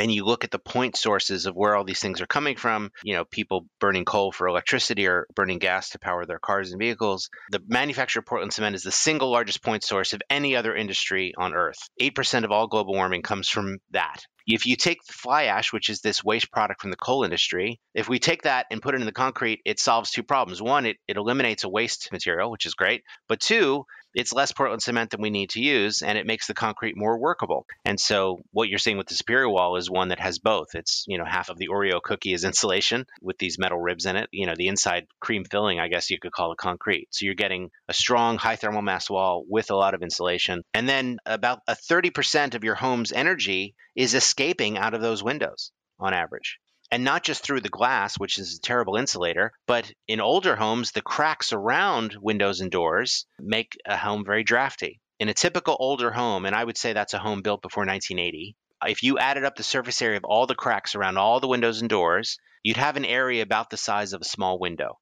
and you look at the point sources of where all these things are coming from, you know, people burning coal for electricity or burning gas to power their cars and vehicles, the manufacture of Portland cement is the single largest point source of any other industry on earth. 8% of all global warming comes from that. If you take the fly ash, which is this waste product from the coal industry, if we take that and put it in the concrete, it solves two problems. One, it, it eliminates a waste material, which is great. But two, it's less Portland cement than we need to use, and it makes the concrete more workable. And so, what you're seeing with the Superior Wall is one that has both. It's you know half of the Oreo cookie is insulation with these metal ribs in it. You know the inside cream filling, I guess you could call it concrete. So you're getting a strong high thermal mass wall with a lot of insulation, and then about a 30% of your home's energy is escaping out of those windows on average and not just through the glass, which is a terrible insulator, but in older homes, the cracks around windows and doors make a home very drafty. In a typical older home, and I would say that's a home built before 1980, if you added up the surface area of all the cracks around all the windows and doors, you'd have an area about the size of a small window.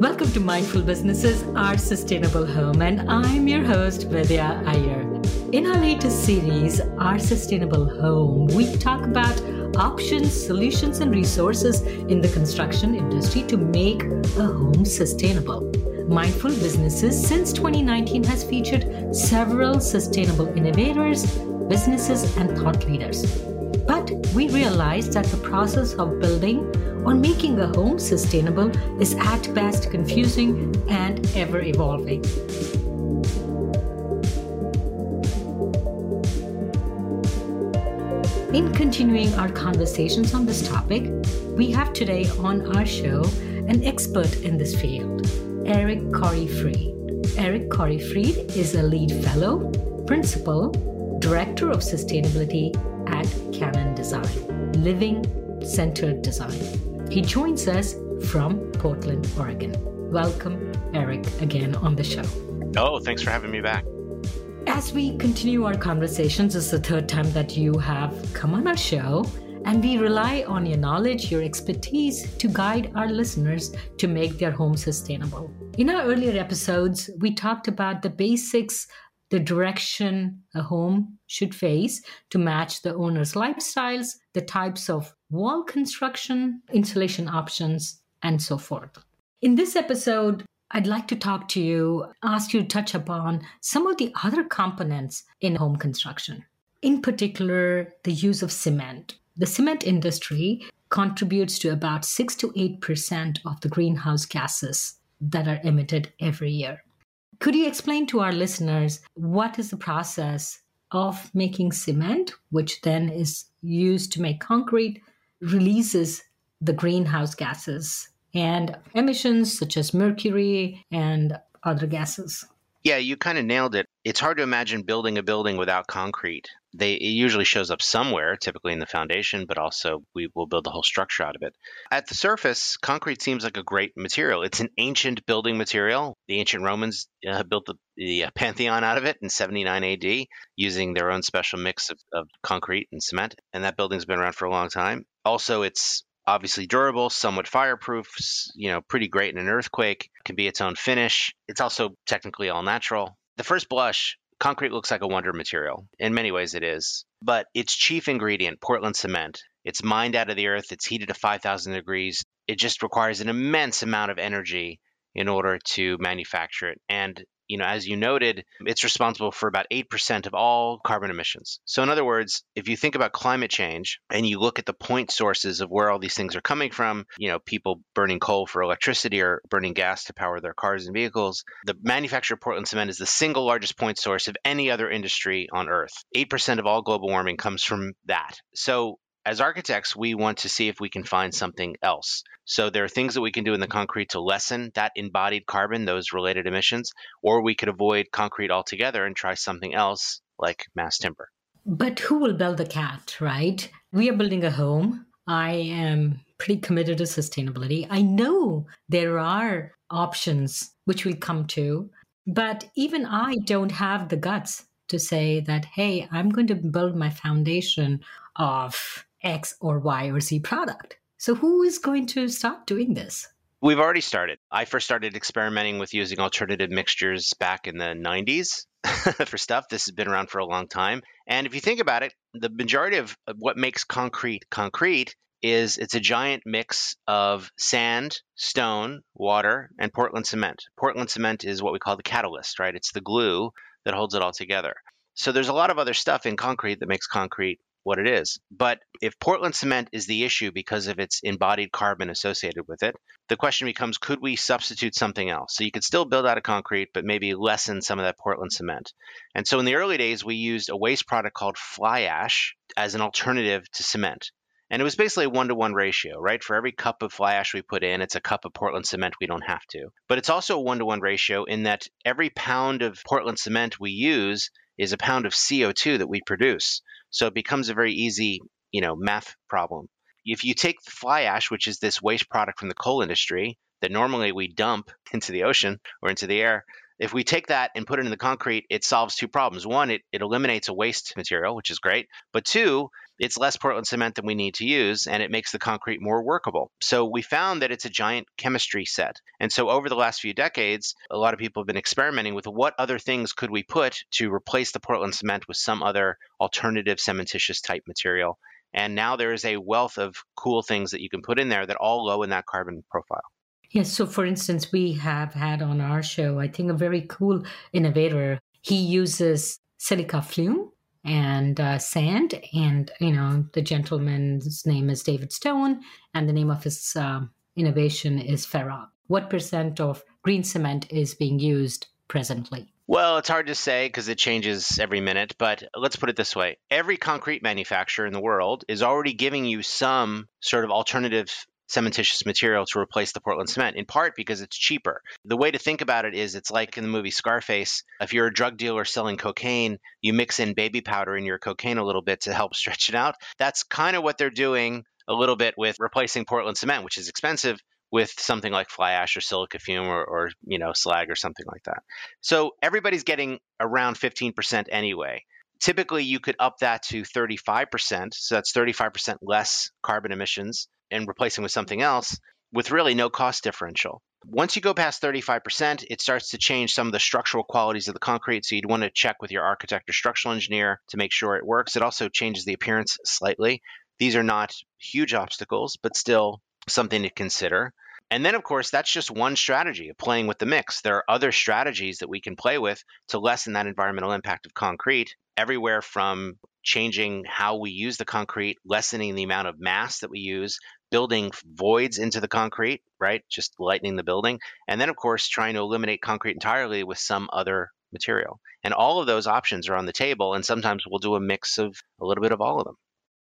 Welcome to Mindful Businesses, Our Sustainable Home, and I'm your host, Vidya Iyer. In our latest series, Our Sustainable Home, we talk about options, solutions, and resources in the construction industry to make a home sustainable. Mindful Businesses since 2019 has featured several sustainable innovators, businesses, and thought leaders. But we realized that the process of building or making a home sustainable is at best confusing and ever evolving. In continuing our conversations on this topic, we have today on our show an expert in this field, Eric Corey Freed. Eric Corey Freed is a LEED fellow, principal, director of sustainability at Cannon Design, Living Centered Design. He joins us from Portland, Oregon. Welcome, Eric, again on the show. Oh, thanks for having me back. As we continue our conversations, it's the third time that you have come on our show, and we rely on your knowledge, your expertise to guide our listeners to make their home sustainable. In our earlier episodes, we talked about the basics the direction a home should face to match the owner's lifestyles, the types of wall construction, insulation options, and so forth. In this episode, I'd like to talk to you, ask you to touch upon some of the other components in home construction. In particular, the use of cement. The cement industry contributes to about 6 to 8% of the greenhouse gases that are emitted every year. Could you explain to our listeners what is the process of making cement, which then is used to make concrete, releases the greenhouse gases and emissions such as mercury and other gases? Yeah, you kind of nailed it. It's hard to imagine building a building without concrete. They it usually shows up somewhere, typically in the foundation, but also we will build the whole structure out of it. At the surface, concrete seems like a great material. It's an ancient building material. The ancient Romans uh, built the, the uh, Pantheon out of it in 79 AD using their own special mix of, of concrete and cement, and that building's been around for a long time. Also, it's obviously durable, somewhat fireproof, you know, pretty great in an earthquake, can be its own finish. It's also technically all natural. The first blush, concrete looks like a wonder material. In many ways, it is. But its chief ingredient, Portland cement, it's mined out of the earth, it's heated to 5,000 degrees. It just requires an immense amount of energy in order to manufacture it. And you know, as you noted, it's responsible for about 8% of all carbon emissions. So, in other words, if you think about climate change and you look at the point sources of where all these things are coming from, you know, people burning coal for electricity or burning gas to power their cars and vehicles, the manufacture of Portland cement is the single largest point source of any other industry on earth. 8% of all global warming comes from that. So, as architects, we want to see if we can find something else. So there are things that we can do in the concrete to lessen that embodied carbon, those related emissions, or we could avoid concrete altogether and try something else like mass timber. But who will build the cat, right? We are building a home. I am pretty committed to sustainability. I know there are options which we'll come to, but even I don't have the guts to say that, hey, I'm going to build my foundation of X or Y or Z product. So, who is going to start doing this? We've already started. I first started experimenting with using alternative mixtures back in the 90s for stuff. This has been around for a long time. And if you think about it, the majority of what makes concrete concrete is it's a giant mix of sand, stone, water, and Portland cement. Portland cement is what we call the catalyst, right? It's the glue that holds it all together. So there's a lot of other stuff in concrete that makes concrete what it is. But if Portland cement is the issue because of its embodied carbon associated with it, the question becomes could we substitute something else? So you could still build out of concrete, but maybe lessen some of that Portland cement. And so in the early days, we used a waste product called fly ash as an alternative to cement. And it was basically a one to one ratio, right? For every cup of fly ash we put in, it's a cup of Portland cement we don't have to. But it's also a one to one ratio in that every pound of Portland cement we use is a pound of CO2 that we produce. So it becomes a very easy, you know, math problem. If you take the fly ash, which is this waste product from the coal industry that normally we dump into the ocean or into the air, if we take that and put it in the concrete, it solves two problems. One, it, it eliminates a waste material, which is great. But two, it's less Portland cement than we need to use, and it makes the concrete more workable. So we found that it's a giant chemistry set. And so over the last few decades, a lot of people have been experimenting with what other things could we put to replace the Portland cement with some other alternative cementitious type material. And now there is a wealth of cool things that you can put in there that all low in that carbon profile. Yes. So, for instance, we have had on our show, I think, a very cool innovator. He uses silica fume and uh, sand, and you know, the gentleman's name is David Stone, and the name of his uh, innovation is Ferrock. What percent of green cement is being used presently? Well, it's hard to say because it changes every minute, but let's put it this way. Every concrete manufacturer in the world is already giving you some sort of alternative cementitious material to replace the Portland cement, in part because it's cheaper. The way to think about it is it's like in the movie Scarface. If you're a drug dealer selling cocaine, you mix in baby powder in your cocaine a little bit to help stretch it out. That's kind of what they're doing a little bit with replacing Portland cement, which is expensive, with something like fly ash or silica fume or, or you know slag or something like that. So everybody's getting around 15% anyway typically you could up that to 35%. So that's 35% less carbon emissions and replacing with something else with really no cost differential. Once you go past 35%, it starts to change some of the structural qualities of the concrete. So you'd want to check with your architect or structural engineer to make sure it works. It also changes the appearance slightly. These are not huge obstacles, but still something to consider. And then, of course, that's just one strategy of playing with the mix. There are other strategies that we can play with to lessen that environmental impact of concrete, everywhere from changing how we use the concrete, lessening the amount of mass that we use, building voids into the concrete, right? Just lightening the building. And then, of course, trying to eliminate concrete entirely with some other material. And all of those options are on the table. And sometimes we'll do a mix of a little bit of all of them.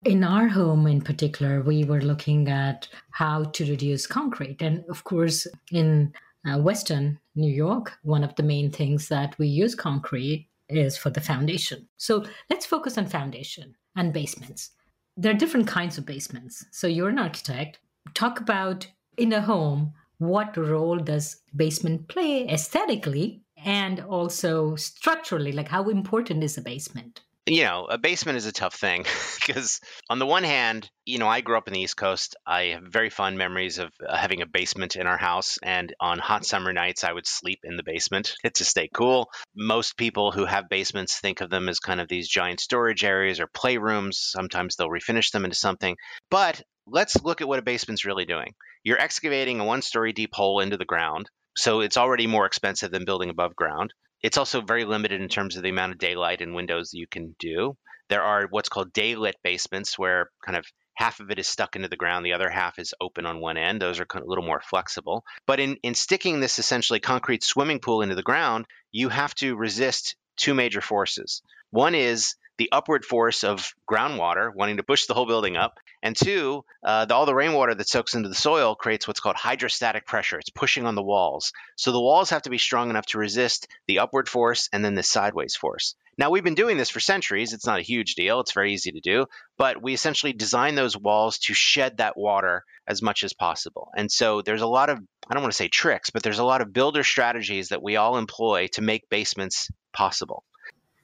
In our home in particular, we were looking at how to reduce concrete. And of course, in uh, Western New York, one of the main things that we use concrete is for the foundation. So let's focus on foundation and basements there are different kinds of basements. So you're an architect. Talk about in a home, what role does basement play aesthetically and also structurally? Like how important is a basement? You know, a basement is a tough thing because, on the one hand, you know, I grew up in the East Coast. I have very fond memories of uh, having a basement in our house. And on hot summer nights, I would sleep in the basement to stay cool. Most people who have basements think of them as kind of these giant storage areas or playrooms. Sometimes they'll refinish them into something. But let's look at what a basement's really doing. You're excavating a one story deep hole into the ground. So it's already more expensive than building above ground. It's also very limited in terms of the amount of daylight and windows you can do. There are what's called daylit basements where kind of half of it is stuck into the ground, the other half is open on one end. Those are a little more flexible. But in, in sticking this essentially concrete swimming pool into the ground, you have to resist two major forces. One is the upward force of groundwater wanting to push the whole building up. And two, uh, the, all the rainwater that soaks into the soil creates what's called hydrostatic pressure. It's pushing on the walls. So the walls have to be strong enough to resist the upward force and then the sideways force. Now, we've been doing this for centuries. It's not a huge deal. It's very easy to do. But we essentially design those walls to shed that water as much as possible. And so there's a lot of, I don't want to say tricks, but there's a lot of builder strategies that we all employ to make basements possible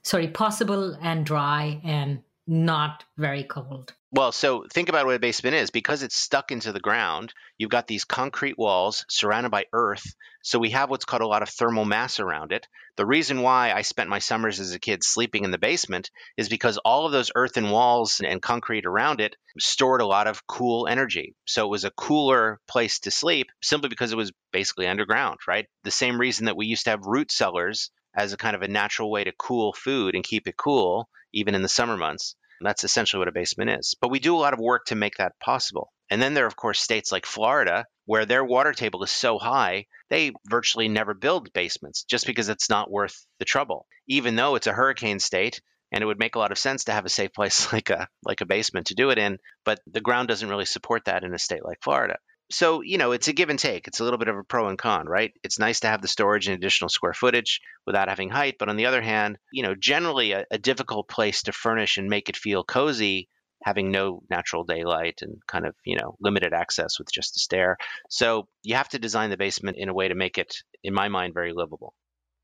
sorry, possible and dry and not very cold. Well, so think about what a basement is. Because it's stuck into the ground, you've got these concrete walls surrounded by earth. So we have what's called a lot of thermal mass around it. The reason why I spent my summers as a kid sleeping in the basement is because all of those earthen walls and concrete around it stored a lot of cool energy. So it was a cooler place to sleep simply because it was basically underground, right? The same reason that we used to have root cellars as a kind of a natural way to cool food and keep it cool, even in the summer months. That's essentially what a basement is. But we do a lot of work to make that possible. And then there are, of course, states like Florida, where their water table is so high, they virtually never build basements just because it's not worth the trouble. Even though it's a hurricane state, and it would make a lot of sense to have a safe place like a like a basement to do it in, but the ground doesn't really support that in a state like Florida so you know it's a give and take. It's a little bit of a pro and con right? It's nice to have the storage and additional square footage without having height but on the other hand you know generally a, a, difficult place to furnish and make it feel cozy having no natural daylight and kind of you know limited access with just a stair. So you have to design the basement in a way to make it in my mind very livable.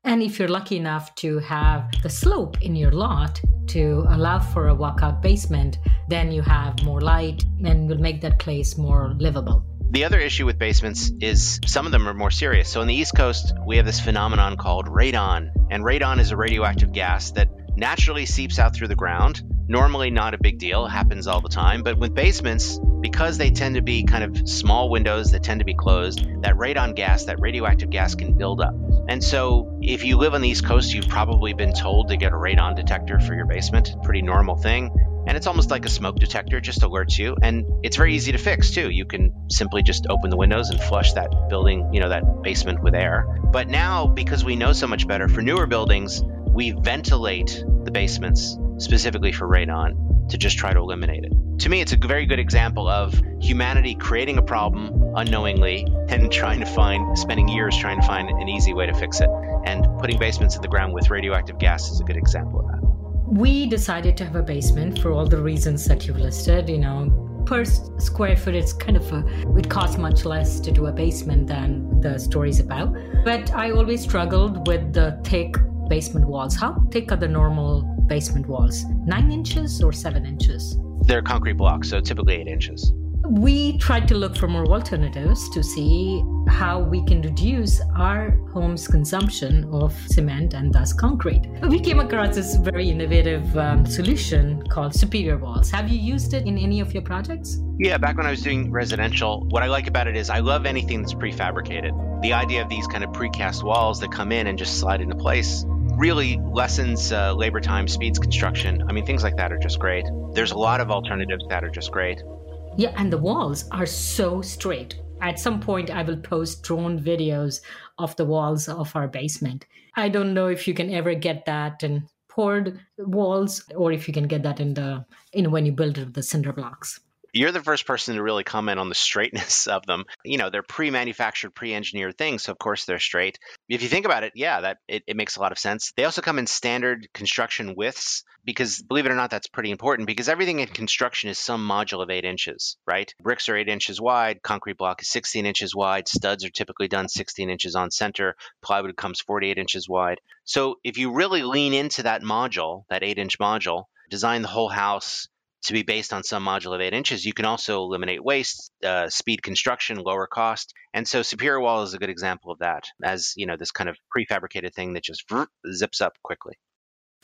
And if you're lucky enough to have the slope in your lot to allow for a walkout basement, then you have more light and will make that place more livable. The other issue with basements is some of them are more serious. So on the East Coast, we have this phenomenon called radon. And radon is a radioactive gas that naturally seeps out through the ground. Normally, not a big deal, happens all the time. But with basements, because they tend to be kind of small windows that tend to be closed, that radon gas, that radioactive gas can build up. And so, if you live on the East Coast, you've probably been told to get a radon detector for your basement. Pretty normal thing and it's almost like a smoke detector, just alerts you. And it's very easy to fix too. You can simply just open the windows and flush that building, you know, that basement with air. But now, because we know so much better, for newer buildings, we ventilate the basements specifically for radon to just try to eliminate it. To me, it's a very good example of humanity creating a problem unknowingly and trying to find, spending years trying to find an easy way to fix it. And putting basements in the ground with radioactive gas is a good example of that we decided to have a basement for all the reasons that you've listed. You know, per square foot, it's kind of a, it costs much less to do a basement than the story's about. But I always struggled with the thick basement walls. How thick are the normal basement walls? Nine inches or seven inches? They're concrete blocks, so typically eight inches we tried to look for more alternatives to see how we can reduce our home's consumption of cement and thus concrete. We came across this very innovative um, solution called Superior Walls. Have you used it in any of your projects? Yeah, back when I was doing residential, what I like about it is I love anything that's prefabricated. The idea of these kind of precast walls that come in and just slide into place really lessens uh, labor time, speeds construction. I mean, things like that are just great. There's a lot of alternatives that are just great. Yeah, and the walls are so straight. At some point, I will post drone videos of the walls of our basement. I don't know if you can ever get that in poured walls or if you can get that in the in when you build the cinder blocks you're the first person to really comment on the straightness of them. You know, they're pre-manufactured, pre-engineered things, so of course they're straight. If you think about it, yeah, that it, it makes a lot of sense. They also come in standard construction widths because believe it or not, that's pretty important because everything in construction is some module of eight inches, right? Bricks are eight inches wide, concrete block is 16 inches wide, studs are typically done 16 inches on center, plywood comes 48 inches wide. So if you really lean into that module, that eight inch module, design the whole house to be based on some module of eight inches, you can also eliminate waste, uh, speed construction, lower cost. And so Superior Wall is a good example of that as, you know, this kind of prefabricated thing that just zips up quickly.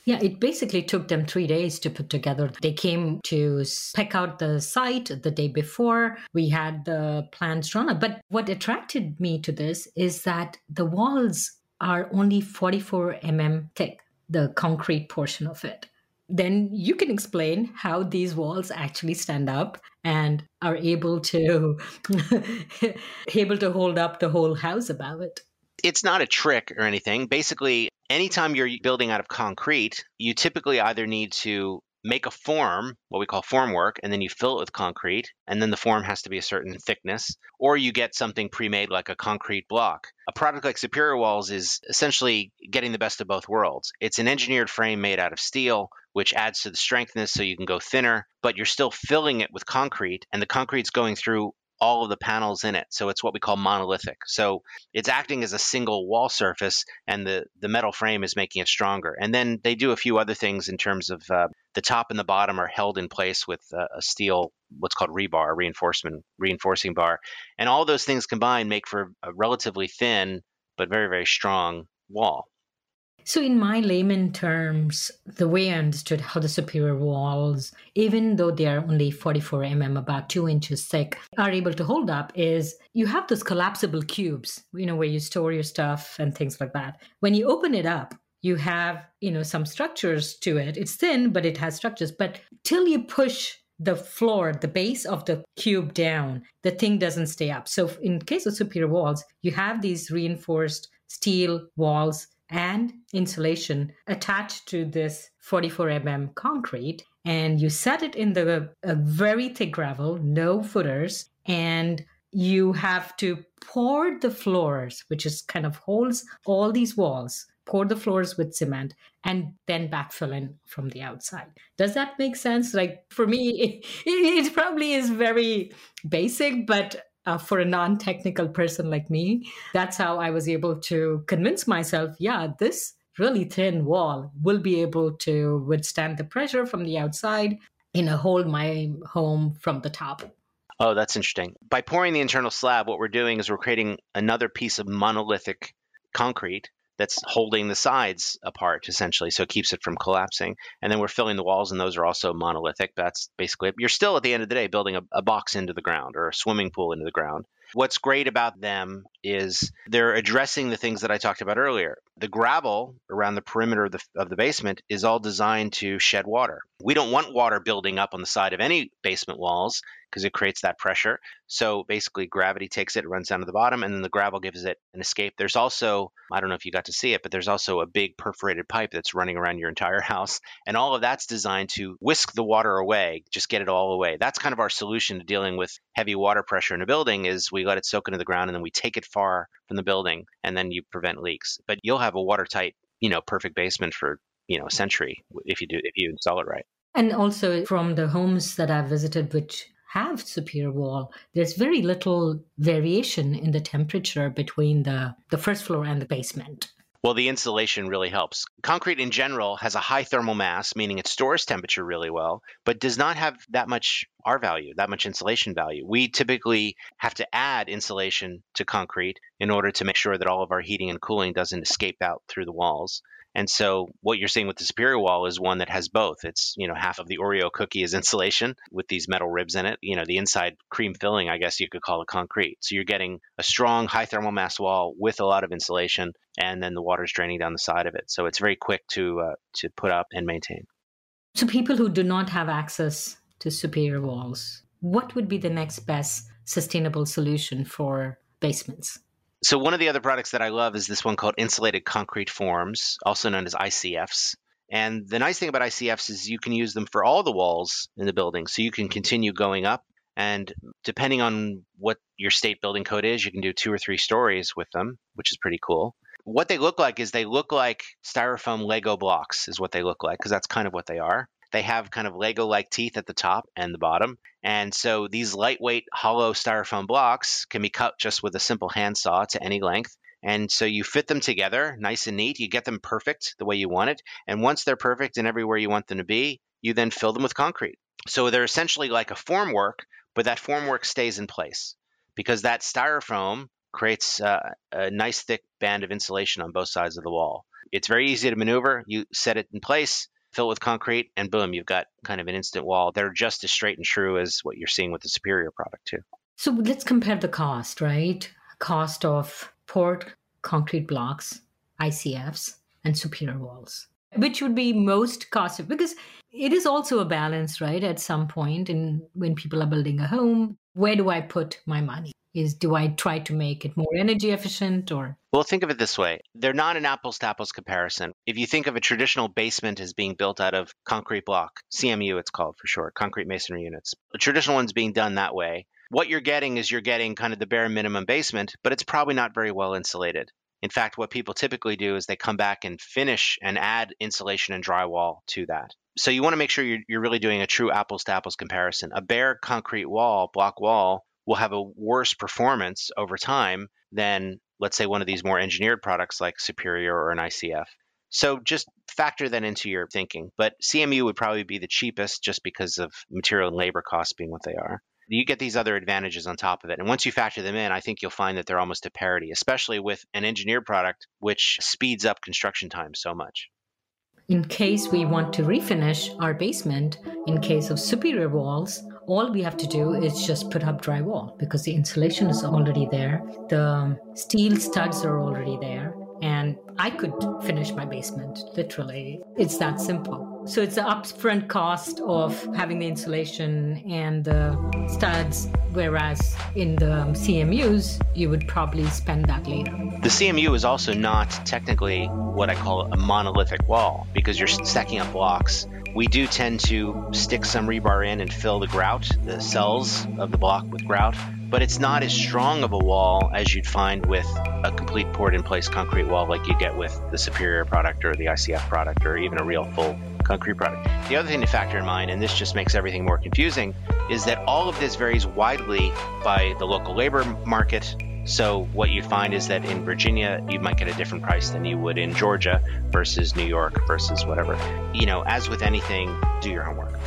Yeah, it basically took them three days to put together. They came to pick out the site the day before. We had the plans drawn up. But what attracted me to this is that the walls are only 44 mm thick, the concrete portion of it then you can explain how these walls actually stand up and are able to able to hold up the whole house above it. It's not a trick or anything. Basically anytime you're building out of concrete you typically either need to make a form, what we call form work, and then you fill it with concrete, and then the form has to be a certain thickness, or you get something pre-made like a concrete block. A product like Superior Walls is essentially getting the best of both worlds. It's an engineered frame made out of steel, which adds to the strengthness so you can go thinner, but you're still filling it with concrete, and the concrete's going through all of the panels in it. So it's what we call monolithic. So it's acting as a single wall surface, and the, the metal frame is making it stronger. And then they do a few other things in terms of uh, the top and the bottom are held in place with uh, a steel, what's called rebar, reinforcement, reinforcing bar. And all those things combined make for a relatively thin but very, very strong wall. So, in my layman terms, the way I understood how the superior walls, even though they are only 44 mm, about two inches thick, are able to hold up is you have those collapsible cubes, you know, where you store your stuff and things like that. When you open it up, you have, you know, some structures to it. It's thin, but it has structures. But till you push the floor, the base of the cube down, the thing doesn't stay up. So, in case of superior walls, you have these reinforced steel walls and insulation attached to this 44 mm concrete and you set it in the very thick gravel no footers and you have to pour the floors which is kind of holds all these walls pour the floors with cement and then backfill in from the outside. Does that make sense? Like for me it, it probably is very basic but uh, for a non technical person like me, that's how I was able to convince myself yeah, this really thin wall will be able to withstand the pressure from the outside, you know, hold my home from the top. Oh, that's interesting. By pouring the internal slab, what we're doing is we're creating another piece of monolithic concrete that's holding the sides apart essentially so it keeps it from collapsing. And then we're filling the walls and those are also monolithic. That's basically you're still at the end of the day building a, a box into the ground or a swimming pool into the ground what's great about them is they're addressing the things that I talked about earlier. The gravel around the perimeter of the, of the basement is all designed to shed water. We don't want water building up on the side of any basement walls because it creates that pressure. So basically, gravity takes it, runs down to the bottom, and then the gravel gives it an escape. There's also, I don't know if you got to see it, but there's also a big perforated pipe that's running around your entire house. And all of that's designed to whisk the water away, just get it all away. That's kind of our solution to dealing with heavy water pressure in a building is we let it soak into the ground and then we take it far from the building and then you prevent leaks. But you'll have a watertight, you know, perfect basement for, you know, a century if you do if you install it right. And also from the homes that I've visited which have superior wall, there's very little variation in the temperature between the, the first floor and the basement. Well, the insulation really helps. Concrete in general has a high thermal mass, meaning it stores temperature really well, but does not have that much R value, that much insulation value. We typically have to add insulation to concrete in order to make sure that all of our heating and cooling doesn't escape out through the walls. And so what you're seeing with the Superior Wall is one that has both. It's, you know, half of the Oreo cookie is insulation with these metal ribs in it. You know, the inside cream filling, I guess you could call it concrete. So you're getting a strong high thermal mass wall with a lot of insulation and then the water's draining down the side of it. So it's very quick to uh, to put up and maintain. So people who do not have access to superior walls, what would be the next best sustainable solution for basements? So one of the other products that I love is this one called insulated concrete forms, also known as ICFs. And the nice thing about ICFs is you can use them for all the walls in the building. So you can continue going up. And depending on what your state building code is, you can do two or three stories with them, which is pretty cool. What they look like is they look like styrofoam Lego blocks, is what they look like, because that's kind of what they are. They have kind of Lego like teeth at the top and the bottom. And so these lightweight hollow styrofoam blocks can be cut just with a simple handsaw to any length. And so you fit them together nice and neat. You get them perfect the way you want it. And once they're perfect and everywhere you want them to be, you then fill them with concrete. So they're essentially like a formwork, but that formwork stays in place because that styrofoam creates uh, a nice thick band of insulation on both sides of the wall. It's very easy to maneuver. You set it in place, fill it with concrete, and boom, you've got kind of an instant wall. They're just as straight and true as what you're seeing with the superior product, too. So let's compare the cost, right? Cost of poured concrete blocks, ICFs, and superior walls. Which would be most cost because it is also a balance, right? At some point, in when people are building a home, where do I put my money? Is do I try to make it more energy efficient or? Well, think of it this way. They're not an apples to apples comparison. If you think of a traditional basement as being built out of concrete block, CMU it's called for short, concrete masonry units. A traditional one's being done that way. What you're getting is you're getting kind of the bare minimum basement, but it's probably not very well insulated. In fact, what people typically do is they come back and finish and add insulation and drywall to that. So you want to make sure you're, you're really doing a true apples to apples comparison. A bare concrete wall, block wall, will have a worse performance over time than, let's say, one of these more engineered products like Superior or an ICF. So just factor that into your thinking. But CMU would probably be the cheapest just because of material and labor costs being what they are. You get these other advantages on top of it. And once you factor them in, I think you'll find that they're almost a parity, especially with an engineered product, which speeds up construction time so much. In case we want to refinish our basement, in case of superior walls, all we have to do is just put up drywall because the insulation is already there. The steel studs are already there. And I could finish my basement, literally. It's that simple. So it's the upfront cost of having the insulation and the studs, whereas in the um, CMUs, you would probably spend that later. The CMU is also not technically what I call a monolithic wall because you're stacking up blocks. We do tend to stick some rebar in and fill the grout, the cells of the block with grout, but it's not as strong of a wall as you'd find with a complete poured in place concrete wall like you get with the Superior product or the ICF product or even a real full concrete product. The other thing to factor in mind, and this just makes everything more confusing, is that all of this varies widely by the local labor market. So, what you find is that in Virginia, you might get a different price than you would in Georgia versus New York versus whatever. You know, as with anything, do your homework.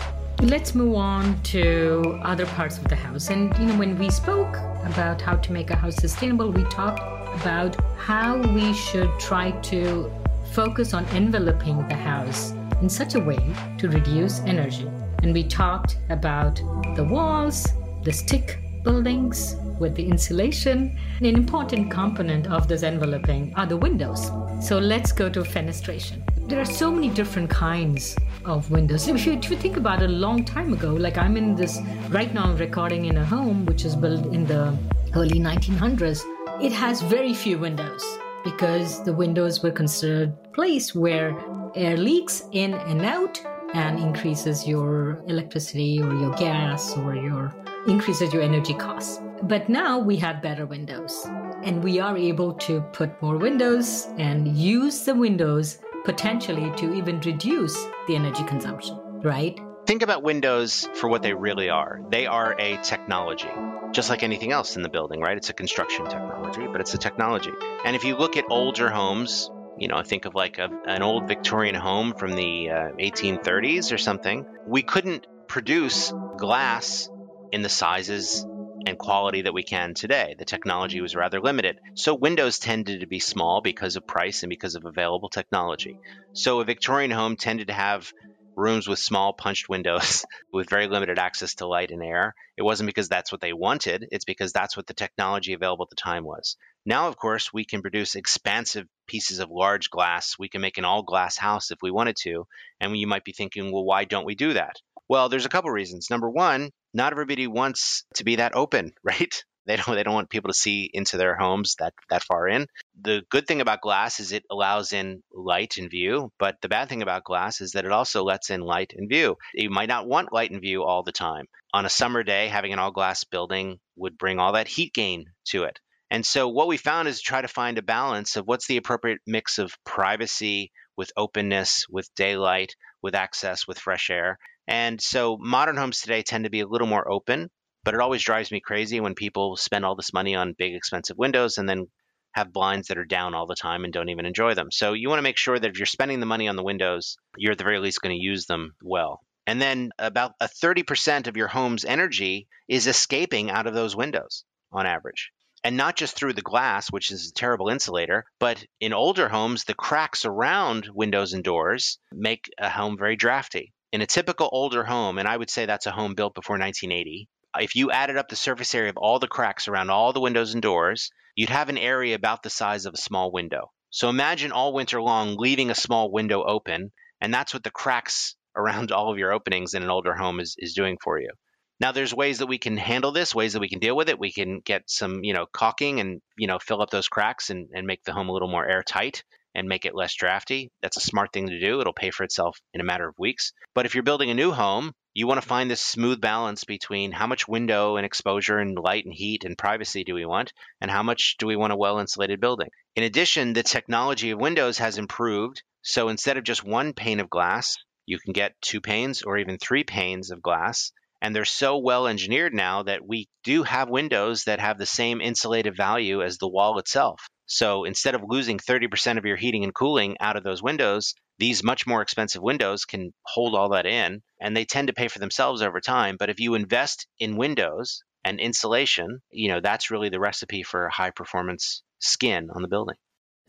Let's move on to other parts of the house. And you know, when we spoke about how to make a house sustainable, we talked about how we should try to focus on enveloping the house in such a way to reduce energy. And we talked about the walls, the stick buildings with the insulation. An important component of this enveloping are the windows. So let's go to fenestration. There are so many different kinds of windows. If you, if you think about it a long time ago, like I'm in this right now, I'm recording in a home which is built in the early 1900s. It has very few windows because the windows were considered place where air leaks in and out and increases your electricity or your gas or your increases your energy costs. But now we have better windows and we are able to put more windows and use the windows potentially to even reduce the energy consumption, right? Think about windows for what they really are. They are a technology, just like anything else in the building, right? It's a construction technology, but it's a technology. And if you look at older homes, you know, think of like a, an old Victorian home from the uh, 1830s or something, we couldn't produce glass in the sizes and quality that we can today. The technology was rather limited. So windows tended to be small because of price and because of available technology. So a Victorian home tended to have rooms with small punched windows with very limited access to light and air. It wasn't because that's what they wanted, it's because that's what the technology available at the time was. Now, of course, we can produce expansive pieces of large glass. We can make an all glass house if we wanted to. And you might be thinking, well, why don't we do that? Well, there's a couple reasons. Number one, not everybody wants to be that open, right? They don't they don't want people to see into their homes that that far in. The good thing about glass is it allows in light and view, but the bad thing about glass is that it also lets in light and view. You might not want light and view all the time. On a summer day, having an all glass building would bring all that heat gain to it. And so what we found is try to find a balance of what's the appropriate mix of privacy with openness, with daylight, with access, with fresh air. And so modern homes today tend to be a little more open, but it always drives me crazy when people spend all this money on big, expensive windows and then have blinds that are down all the time and don't even enjoy them. So you want to make sure that if you're spending the money on the windows, you're at the very least going to use them well. And then about a 30% of your home's energy is escaping out of those windows on average. And not just through the glass, which is a terrible insulator, but in older homes, the cracks around windows and doors make a home very drafty. In a typical older home, and I would say that's a home built before 1980, uh, if you added up the surface area of all the cracks around all the windows and doors, you'd have an area about the size of a small window. So imagine all winter long leaving a small window open, and that's what the cracks around all of your openings in an older home is, is doing for you. Now there's ways that we can handle this, ways that we can deal with it. We can get some, you know, caulking and, you know, fill up those cracks and, and make the home a little more airtight and make it less drafty. That's a smart thing to do. It'll pay for itself in a matter of weeks. But if you're building a new home, you want to find this smooth balance between how much window and exposure and light and heat and privacy do we want, and how much do we want a well insulated building. In addition, the technology of windows has improved. So instead of just one pane of glass, you can get two panes or even three panes of glass. And they're so well engineered now that we do have windows that have the same insulative value as the wall itself. So instead of losing 30% of your heating and cooling out of those windows, these much more expensive windows can hold all that in and they tend to pay for themselves over time. But if you invest in windows and insulation, you know, that's really the recipe for a high performance skin on the building.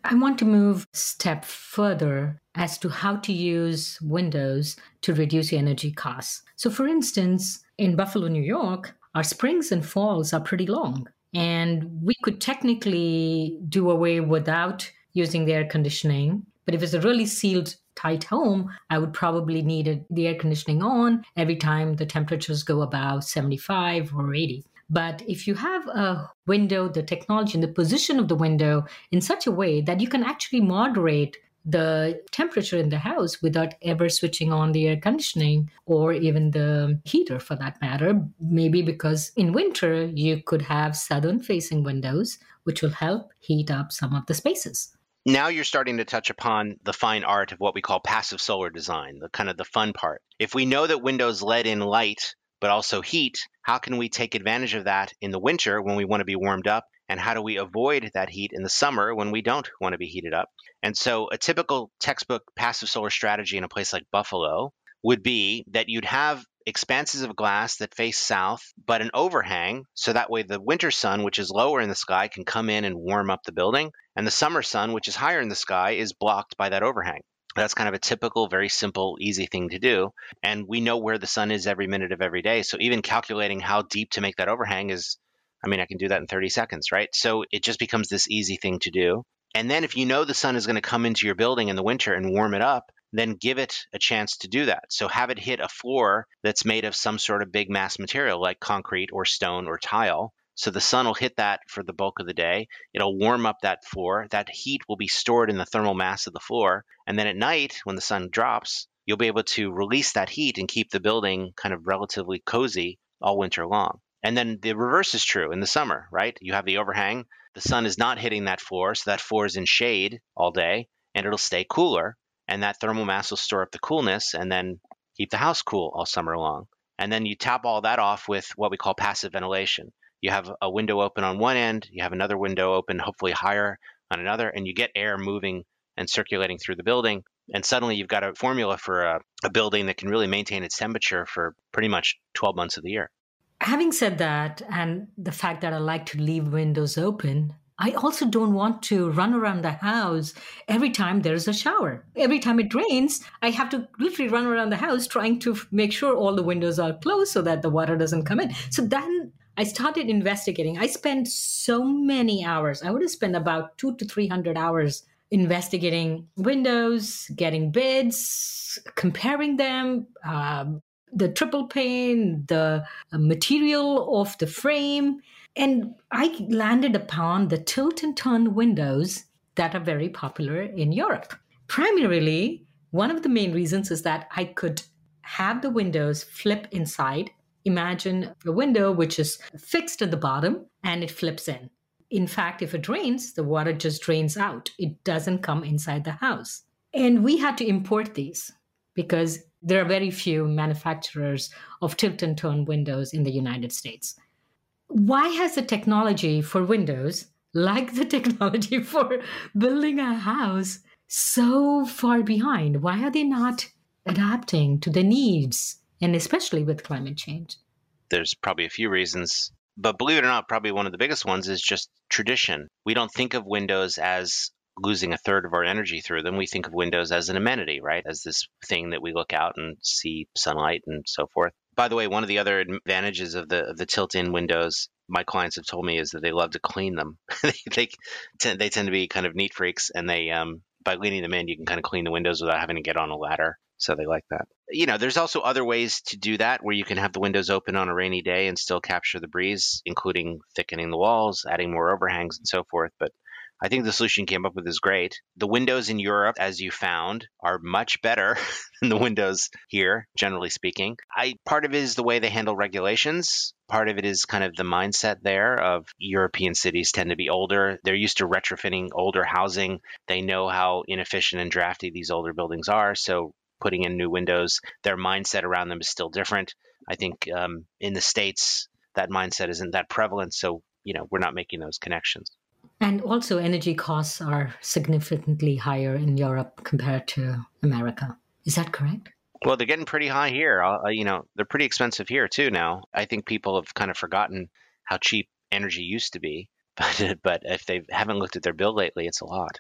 I want to move step further as to how to use windows to reduce energy costs. So, for instance, in Buffalo, New York, our springs and falls are pretty long. And we could technically do away without using the air conditioning. But if it's a really sealed tight home, I would probably need the air conditioning on every time the temperatures go above 75 or 80. But if you have a window, the technology and the position of the window in such a way that you can actually moderate the temperature in the house without ever switching on the air conditioning or even the heater for that matter. Maybe because in winter you could have southern facing windows, which will help heat up some of the spaces. Now you're starting to touch upon the fine art of what we call passive solar design, the kind of the fun part. If we know that windows let in light but also heat, how can we take advantage of that in the winter when we want to be warmed up and how do we avoid that heat in the summer when we don't want to be heated up? And so, a typical textbook passive solar strategy in a place like Buffalo would be that you'd have expanses of glass that face south, but an overhang, so that way the winter sun, which is lower in the sky, can come in and warm up the building, and the summer sun, which is higher in the sky, is blocked by that overhang. That's kind of a typical, very simple, easy thing to do. And we know where the sun is every minute of every day. So even calculating how deep to make that overhang is I mean, I can do that in 30 seconds, right? So it just becomes this easy thing to do. And then if you know the sun is going to come into your building in the winter and warm it up, then give it a chance to do that. So have it hit a floor that's made of some sort of big mass material like concrete or stone or tile. So the sun will hit that for the bulk of the day. It'll warm up that floor. That heat will be stored in the thermal mass of the floor. And then at night, when the sun drops, you'll be able to release that heat and keep the building kind of relatively cozy all winter long. And then the reverse is true in the summer, right? You have the overhang, the sun is not hitting that floor, so that floor is in shade all day, and it'll stay cooler. And that thermal mass will store up the coolness and then keep the house cool all summer long. And then you top all that off with what we call passive ventilation. You have a window open on one end, you have another window open, hopefully higher on another, and you get air moving and circulating through the building. And suddenly you've got a formula for a, a building that can really maintain its temperature for pretty much 12 months of the year having said that, and the fact that I like to leave windows open, I also don't want to run around the house every time there's a shower. Every time it rains, I have to literally run around the house trying to make sure all the windows are closed so that the water doesn't come in. So then I started investigating. I spent so many hours. I would have spent about two to 300 hours investigating windows, getting bids, comparing them, um, the triple pane, the uh, material of the frame. And I landed upon the tilt and turn windows that are very popular in Europe. Primarily, one of the main reasons is that I could have the windows flip inside. Imagine a window which is fixed at the bottom and it flips in. In fact, if it rains, the water just drains out, it doesn't come inside the house. And we had to import these because there are very few manufacturers of tilt and turn windows in the United States. Why has the technology for windows, like the technology for building a house, so far behind? Why are they not adapting to the needs, and especially with climate change? There's probably a few reasons, but believe it or not, probably one of the biggest ones is just tradition. We don't think of windows as losing a third of our energy through them, we think of windows as an amenity, right? As this thing that we look out and see sunlight and so forth. By the way, one of the other advantages of the of the tilt-in windows, my clients have told me, is that they love to clean them. they they, tend, they tend to be kind of neat freaks, and they um, by leaning them in, you can kind of clean the windows without having to get on a ladder. So they like that. You know, there's also other ways to do that where you can have the windows open on a rainy day and still capture the breeze, including thickening the walls, adding more overhangs, and so forth. But I think the solution came up with is great. The windows in Europe, as you found, are much better than the windows here, generally speaking. I part of it is the way they handle regulations. Part of it is kind of the mindset there of European cities tend to be older. They're used to retrofitting older housing. They know how inefficient and drafty these older buildings are. So putting in new windows, their mindset around them is still different. I think um, in the states that mindset isn't that prevalent, so you know we're not making those connections. And also, energy costs are significantly higher in Europe compared to America. Is that correct? Well, they're getting pretty high here. Uh, you know, they're pretty expensive here too now. I think people have kind of forgotten how cheap energy used to be, but but if they haven't looked at their bill lately, it's a lot.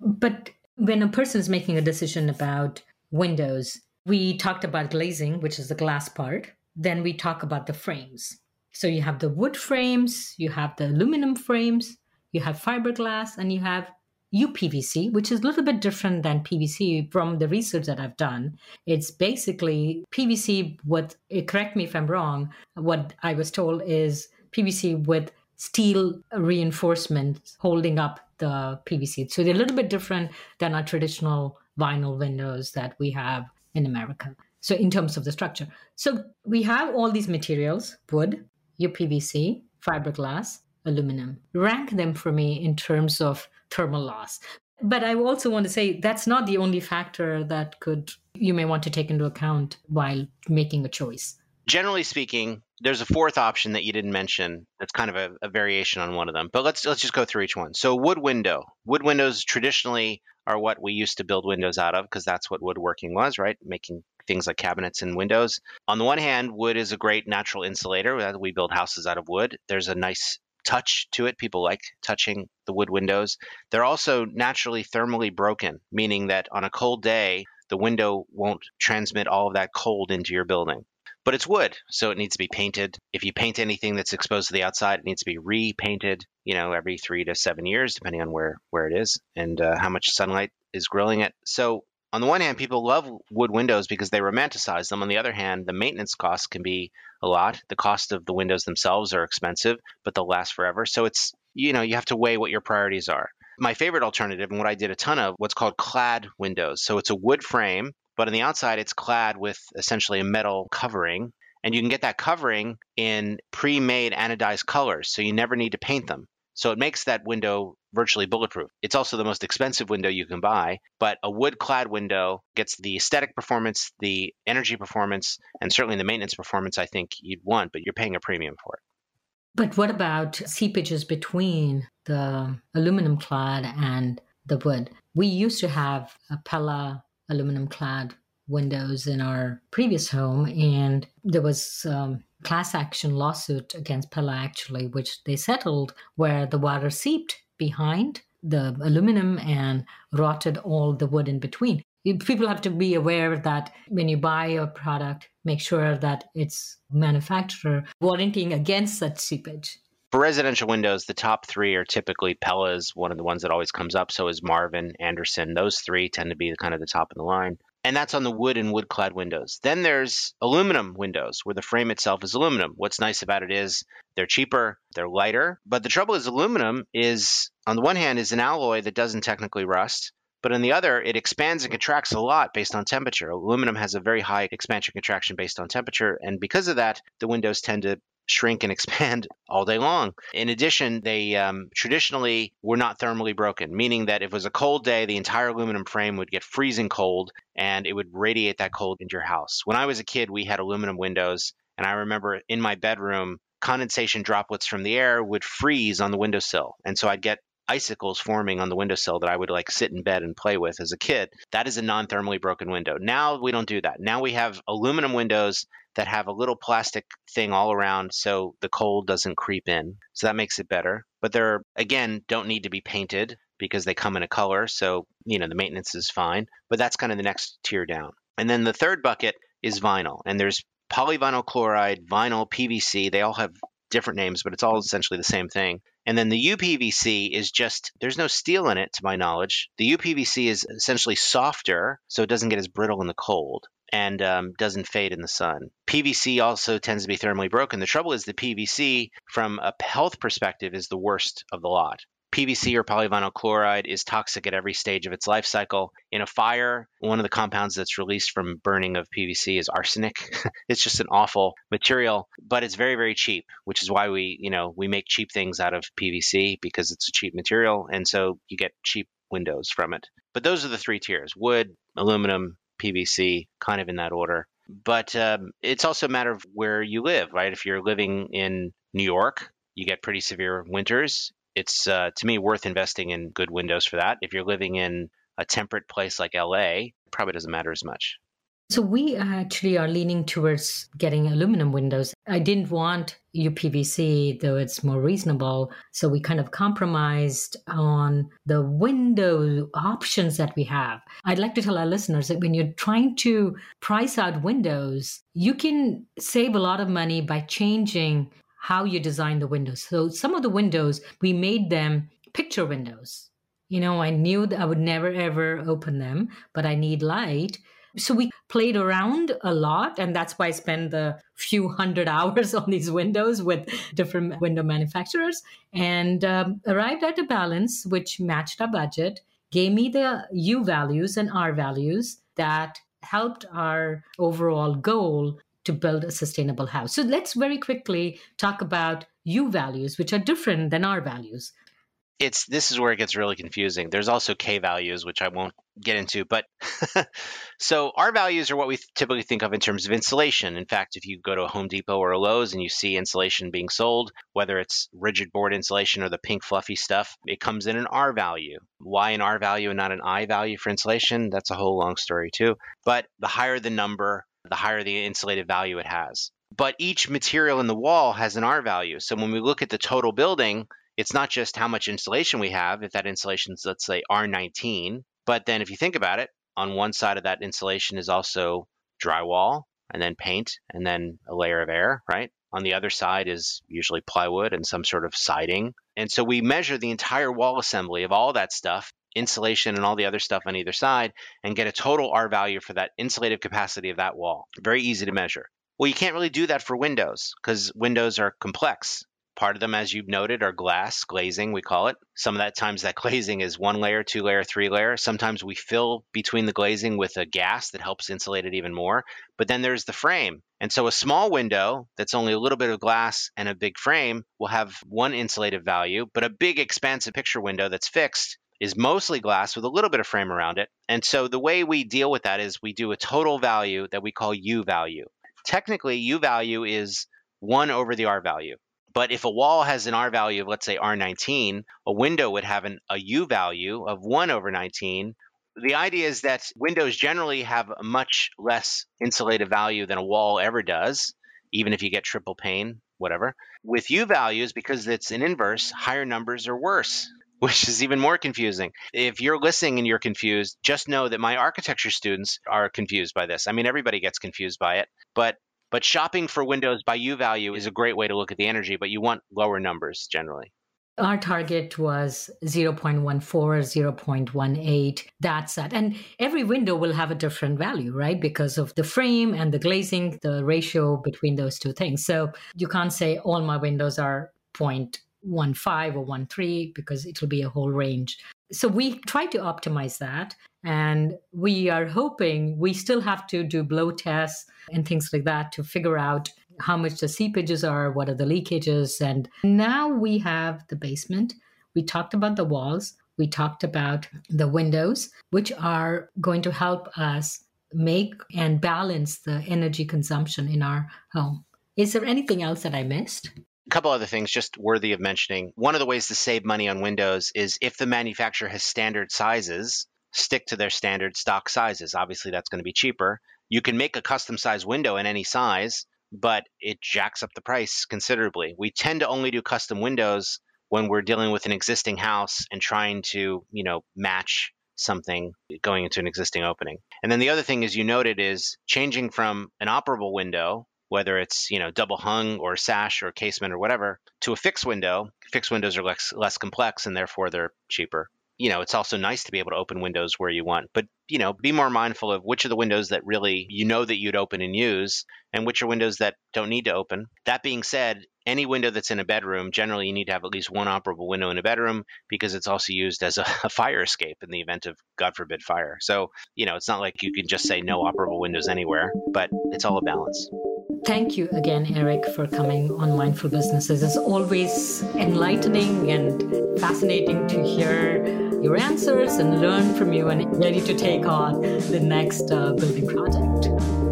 But when a person is making a decision about windows, we talked about glazing, which is the glass part. Then we talk about the frames. So you have the wood frames, you have the aluminum frames, you have fiberglass, and you have UPVC, which is a little bit different than PVC from the research that I've done. It's basically PVC with, eh, correct me if I'm wrong, what I was told is PVC with steel reinforcements holding up the PVC. So they're a little bit different than our traditional vinyl windows that we have in America. So in terms of the structure. So we have all these materials, wood, UPVC, fiberglass, aluminum. Rank them for me in terms of thermal loss. But I also want to say that's not the only factor that could you may want to take into account while making a choice. Generally speaking, there's a fourth option that you didn't mention that's kind of a, a, variation on one of them but let's let's just go through each one so wood window wood windows traditionally are what we used to build windows out of because that's what woodworking was right making things like cabinets and windows on the one hand wood is a great natural insulator we build houses out of wood there's a nice touch to it. People like touching the wood windows. They're also naturally thermally broken, meaning that on a cold day, the window won't transmit all of that cold into your building. But it's wood, so it needs to be painted. If you paint anything that's exposed to the outside, it needs to be repainted, you know, every three to seven years, depending on where, where it is and uh, how much sunlight is grilling it. So on the one hand, people love wood windows because they romanticize them. On the other hand, the maintenance costs can be a lot. The cost of the windows themselves are expensive, but they'll last forever. So it's, you know, you have to weigh what your priorities are. My favorite alternative, and what I did a ton of, what's called clad windows. So it's a wood frame, but on the outside, it's clad with essentially a metal covering. And you can get that covering in pre made anodized colors. So you never need to paint them. So it makes that window virtually bulletproof. It's also the most expensive window you can buy, but a wood clad window gets the aesthetic performance, the energy performance, and certainly the maintenance performance I think you'd want, but you're paying a premium for it. But what about seepages between the aluminum clad and the wood? We used to have a Pella aluminum clad windows in our previous home, and there was um, class action lawsuit against Pella actually, which they settled where the water seeped behind the aluminum and rotted all the wood in between. People have to be aware that when you buy a product, make sure that its manufacturer warranting against such seepage. For residential windows, the top three are typically Pella's, one of the ones that always comes up. So is Marvin, Andersen. Those three tend to be kind of the top of the line and that's on the wood and wood clad windows. Then there's aluminum windows where the frame itself is aluminum. What's nice about it is they're cheaper, they're lighter, but the trouble is aluminum is on the one hand is an alloy that doesn't technically rust, but on the other it expands and contracts a lot based on temperature. Aluminum has a very high expansion contraction based on temperature and because of that the windows tend to shrink and expand all day long. In addition, they um, traditionally were not thermally broken, meaning that if it was a cold day, the entire aluminum frame would get freezing cold and it would radiate that cold into your house. When I was a kid, we had aluminum windows, and I remember in my bedroom, condensation droplets from the air would freeze on the windowsill. And so I'd get icicles forming on the windowsill that I would like sit in bed and play with as a kid. That is a non thermally broken window. Now we don't do that. Now we have aluminum windows that have a little plastic thing all around so the cold doesn't creep in. So that makes it better. But they're, again, don't need to be painted because they come in a color. So, you know, the maintenance is fine. But that's kind of the next tier down. And then the third bucket is vinyl. And there's polyvinyl chloride, vinyl, PVC. They all have different names, but it's all essentially the same thing. And then the UPVC is just, there's no steel in it to my knowledge. The UPVC is essentially softer, so it doesn't get as brittle in the cold and um, doesn't fade in the sun. PVC also tends to be thermally broken. The trouble is the PVC, from a health perspective, is the worst of the lot. PVC or polyvinyl chloride is toxic at every stage of its life cycle. In a fire, one of the compounds that's released from burning of PVC is arsenic. it's just an awful material, but it's very very cheap, which is why we, you know, we make cheap things out of PVC because it's a cheap material and so you get cheap windows from it. But those are the three tiers: wood, aluminum, PVC, kind of in that order. But um, it's also a matter of where you live, right? If you're living in New York, you get pretty severe winters. It's uh, to me worth investing in good windows for that. If you're living in a temperate place like LA, it probably doesn't matter as much. So we actually are leaning towards getting aluminum windows. I didn't want UPVC, though it's more reasonable. So we kind of compromised on the window options that we have. I'd like to tell our listeners that when you're trying to price out windows, you can save a lot of money by changing how you design the windows. So some of the windows, we made them picture windows. You know, I knew that I would never ever open them, but I need light. So we played around a lot, and that's why I spent the few hundred hours on these windows with different window manufacturers and um, arrived at a balance which matched our budget, gave me the U values and R values that helped our overall goal to build a sustainable house. So let's very quickly talk about U values, which are different than R values it's this is where it gets really confusing. There's also K values, which I won't get into, but so R values are what we typically think of in terms of insulation. In fact, if you go to a Home Depot or a Lowe's and you see insulation being sold, whether it's rigid board insulation or the pink fluffy stuff, it comes in an R value. Why an R value and not an I value for insulation? That's a whole long story too. But the higher the number, the higher the insulated value it has. But each material in the wall has an R value. So when we look at the total building, it's not just how much insulation we have, if that insulation is, let's say, R19, but then if you think about it, on one side of that insulation is also drywall and then paint and then a layer of air, right? On the other side is usually plywood and some sort of siding. And so we measure the entire wall assembly of all that stuff, insulation and all the other stuff on either side, and get a total R value for that insulative capacity of that wall. Very easy to measure. Well, you can't really do that for windows because windows are complex. Part of them, as you've noted, are glass glazing, we call it. Some of that times that glazing is one layer, two layer, three layer. Sometimes we fill between the glazing with a gas that helps insulate it even more. But then there's the frame. And so a small window that's only a little bit of glass and a big frame will have one insulative value, but a big expansive picture window that's fixed is mostly glass with a little bit of frame around it. And so the way we deal with that is we do a total value that we call U value. Technically, U value is 1 over the R value. But if a wall has an R value of, let's say, R19, a window would have an, a U value of 1 over 19. The idea is that windows generally have a much less insulative value than a wall ever does, even if you get triple pane, whatever. With U values, because it's an inverse, higher numbers are worse which is even more confusing. If you're listening and you're confused, just know that my architecture students are confused by this. I mean, everybody gets confused by it, but but shopping for windows by U value is a great way to look at the energy, but you want lower numbers generally. Our target was 0.14, 0.18. That's that. And every window will have a different value, right? Because of the frame and the glazing, the ratio between those two things. So you can't say all my windows are 0.15 or one three because it will be a whole range. So we try to optimize that. And we are hoping we still have to do blow tests and things like that to figure out how much the seepages are, what are the leakages. And now we have the basement. We talked about the walls. We talked about the windows, which are going to help us make and balance the energy consumption in our home. Is there anything else that I missed? A couple other things just worthy of mentioning. One of the ways to save money on windows is if the manufacturer has standard sizes, stick to their standard stock sizes. Obviously, that's going to be cheaper. You can make a custom size window in any size, but it jacks up the price considerably. We tend to only do custom windows when we're dealing with an existing house and trying to, you know, match something going into an existing opening. And then the other thing, as you noted, is changing from an operable window, whether it's you know double hung or sash or casement or whatever, to a fixed window. Fixed windows are less less complex and therefore they're cheaper you know, it's also nice to be able to open windows where you want. But, you know, be more mindful of which are the windows that really you know that you'd open and use and which are windows that don't need to open. That being said, any window that's in a bedroom, generally you need to have at least one operable window in a bedroom because it's also used as a, a fire escape in the event of, God forbid, fire. So, you know, it's not like you can just say no operable windows anywhere, but it's all a balance. Thank you again, Eric, for coming on Mindful Businesses. It's always enlightening and fascinating to hear your answers and learn from you and ready to take on the next uh, building project.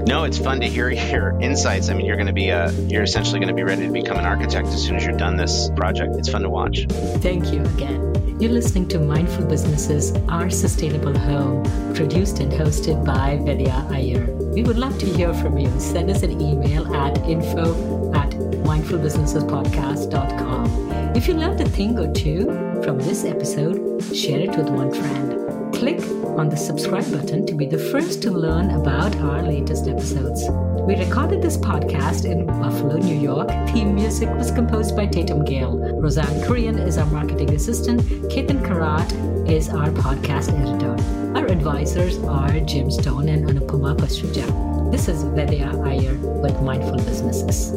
No, it's fun to hear your insights. I mean, you're going to be uh, you're essentially going to be ready to become an architect as soon as you're done this project. It's fun to watch. Thank you again. You're listening to Mindful Businesses, Our Sustainable Home, produced and hosted by Vedya Iyer. We would love to hear from you. Send us an email at info at mindfulbusinessespodcast.com. If you learned a thing or two from this episode, share it with one friend. Click on the subscribe button to be the first to learn about our latest episodes. We recorded this podcast in Buffalo, New York. Theme music was composed by Tatum Gale. Roseanne Korean is our marketing assistant. Ketan Karat is our podcast editor. Our advisors are Jim Stone and Anupama Pastruja. This is Vedya Iyer with Mindful Businesses.